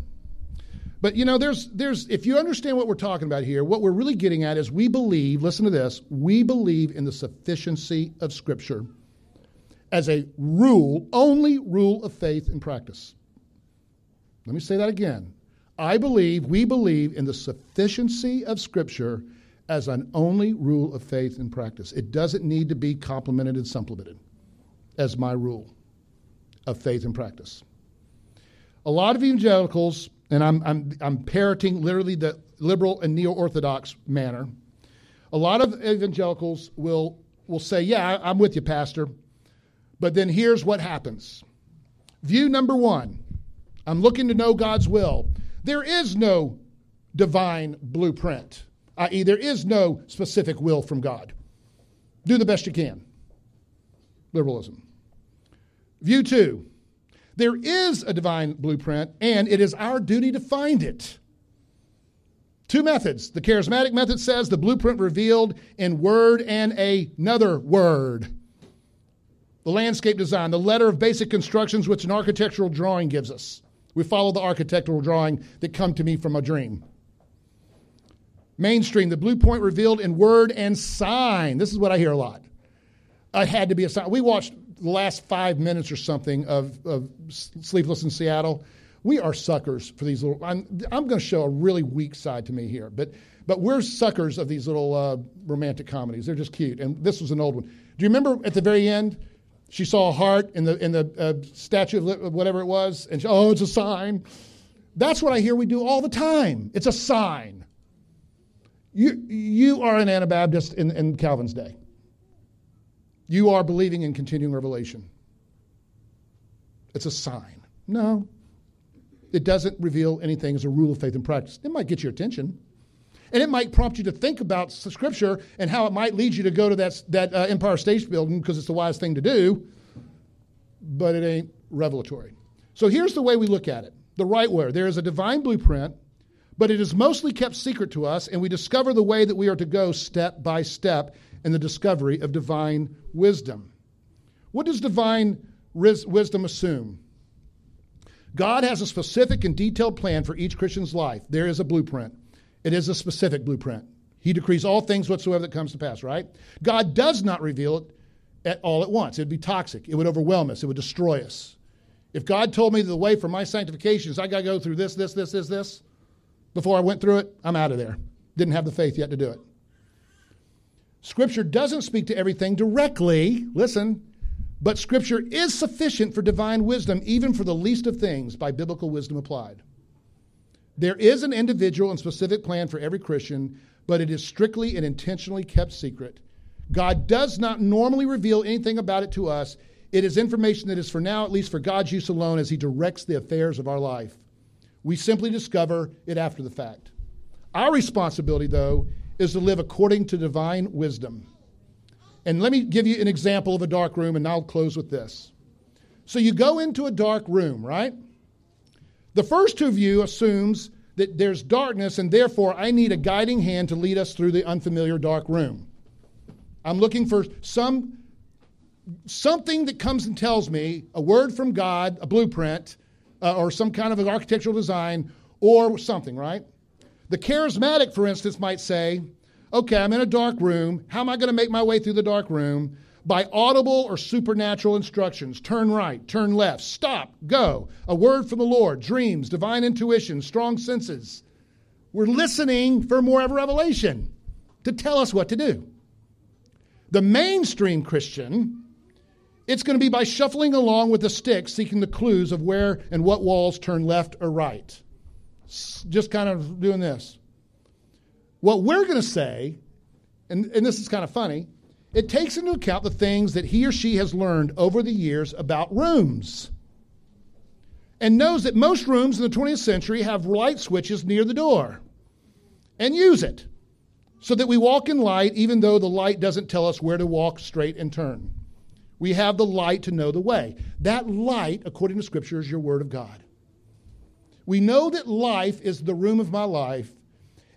But you know, there's there's if you understand what we're talking about here, what we're really getting at is we believe, listen to this, we believe in the sufficiency of Scripture as a rule, only rule of faith and practice. Let me say that again. I believe, we believe in the sufficiency of Scripture as an only rule of faith and practice. It doesn't need to be complemented and supplemented as my rule of faith and practice. A lot of evangelicals, and I'm, I'm, I'm parroting literally the liberal and neo Orthodox manner, a lot of evangelicals will, will say, Yeah, I'm with you, Pastor. But then here's what happens. View number one I'm looking to know God's will. There is no divine blueprint. i.e., there is no specific will from God. Do the best you can. Liberalism. View two there is a divine blueprint, and it is our duty to find it. Two methods. The charismatic method says the blueprint revealed in word and another word. The landscape design, the letter of basic constructions which an architectural drawing gives us. We follow the architectural drawing that come to me from a dream. Mainstream, the blueprint revealed in word and sign. This is what I hear a lot. I had to be a sign. We watched the last five minutes or something of, of Sleepless in Seattle. We are suckers for these little. I'm, I'm going to show a really weak side to me here, but but we're suckers of these little uh, romantic comedies. They're just cute. And this was an old one. Do you remember at the very end? She saw a heart in the in the uh, statue of whatever it was, and she, oh, it's a sign. That's what I hear we do all the time. It's a sign. You you are an Anabaptist in, in Calvin's day. You are believing in continuing revelation. It's a sign. No, it doesn't reveal anything as a rule of faith and practice. It might get your attention. And it might prompt you to think about Scripture and how it might lead you to go to that, that uh, Empire State Building because it's the wise thing to do, but it ain't revelatory. So here's the way we look at it the right way. There is a divine blueprint, but it is mostly kept secret to us, and we discover the way that we are to go step by step in the discovery of divine wisdom. What does divine wisdom assume? God has a specific and detailed plan for each Christian's life. There is a blueprint. It is a specific blueprint. He decrees all things whatsoever that comes to pass, right? God does not reveal it at all at once. It would be toxic. It would overwhelm us. It would destroy us. If God told me the way for my sanctification is I got to go through this, this, this, this, this, before I went through it, I'm out of there. Didn't have the faith yet to do it. Scripture doesn't speak to everything directly. Listen, but Scripture is sufficient for divine wisdom, even for the least of things, by biblical wisdom applied. There is an individual and specific plan for every Christian, but it is strictly and intentionally kept secret. God does not normally reveal anything about it to us. It is information that is for now, at least for God's use alone, as He directs the affairs of our life. We simply discover it after the fact. Our responsibility, though, is to live according to divine wisdom. And let me give you an example of a dark room, and I'll close with this. So you go into a dark room, right? The first two view assumes that there's darkness, and therefore I need a guiding hand to lead us through the unfamiliar dark room. I'm looking for some something that comes and tells me a word from God, a blueprint, uh, or some kind of an architectural design, or something, right? The charismatic, for instance, might say, okay, I'm in a dark room. How am I going to make my way through the dark room? By audible or supernatural instructions turn right, turn left, stop, go. A word from the Lord, dreams, divine intuition, strong senses. We're listening for more of a revelation to tell us what to do. The mainstream Christian, it's going to be by shuffling along with a stick, seeking the clues of where and what walls turn left or right. Just kind of doing this. What we're going to say, and, and this is kind of funny, it takes into account the things that he or she has learned over the years about rooms and knows that most rooms in the 20th century have light switches near the door and use it so that we walk in light even though the light doesn't tell us where to walk straight and turn. We have the light to know the way. That light, according to Scripture, is your Word of God. We know that life is the room of my life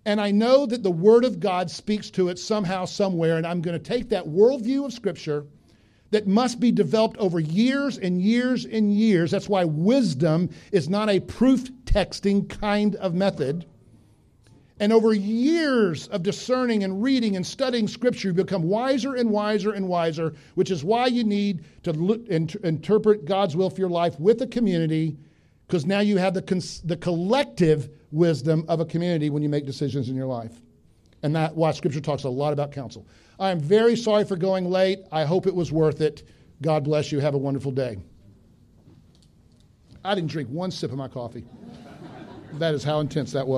and I know that the Word of God speaks to it somehow, somewhere, and I'm going to take that worldview of Scripture that must be developed over years and years and years. That's why wisdom is not a proof texting kind of method. And over years of discerning and reading and studying Scripture, you become wiser and wiser and wiser, which is why you need to look, interpret God's will for your life with a community because now you have the, cons- the collective wisdom of a community when you make decisions in your life. And that why Scripture talks a lot about counsel. I am very sorry for going late. I hope it was worth it. God bless you. Have a wonderful day. I didn't drink one sip of my coffee. that is how intense that was.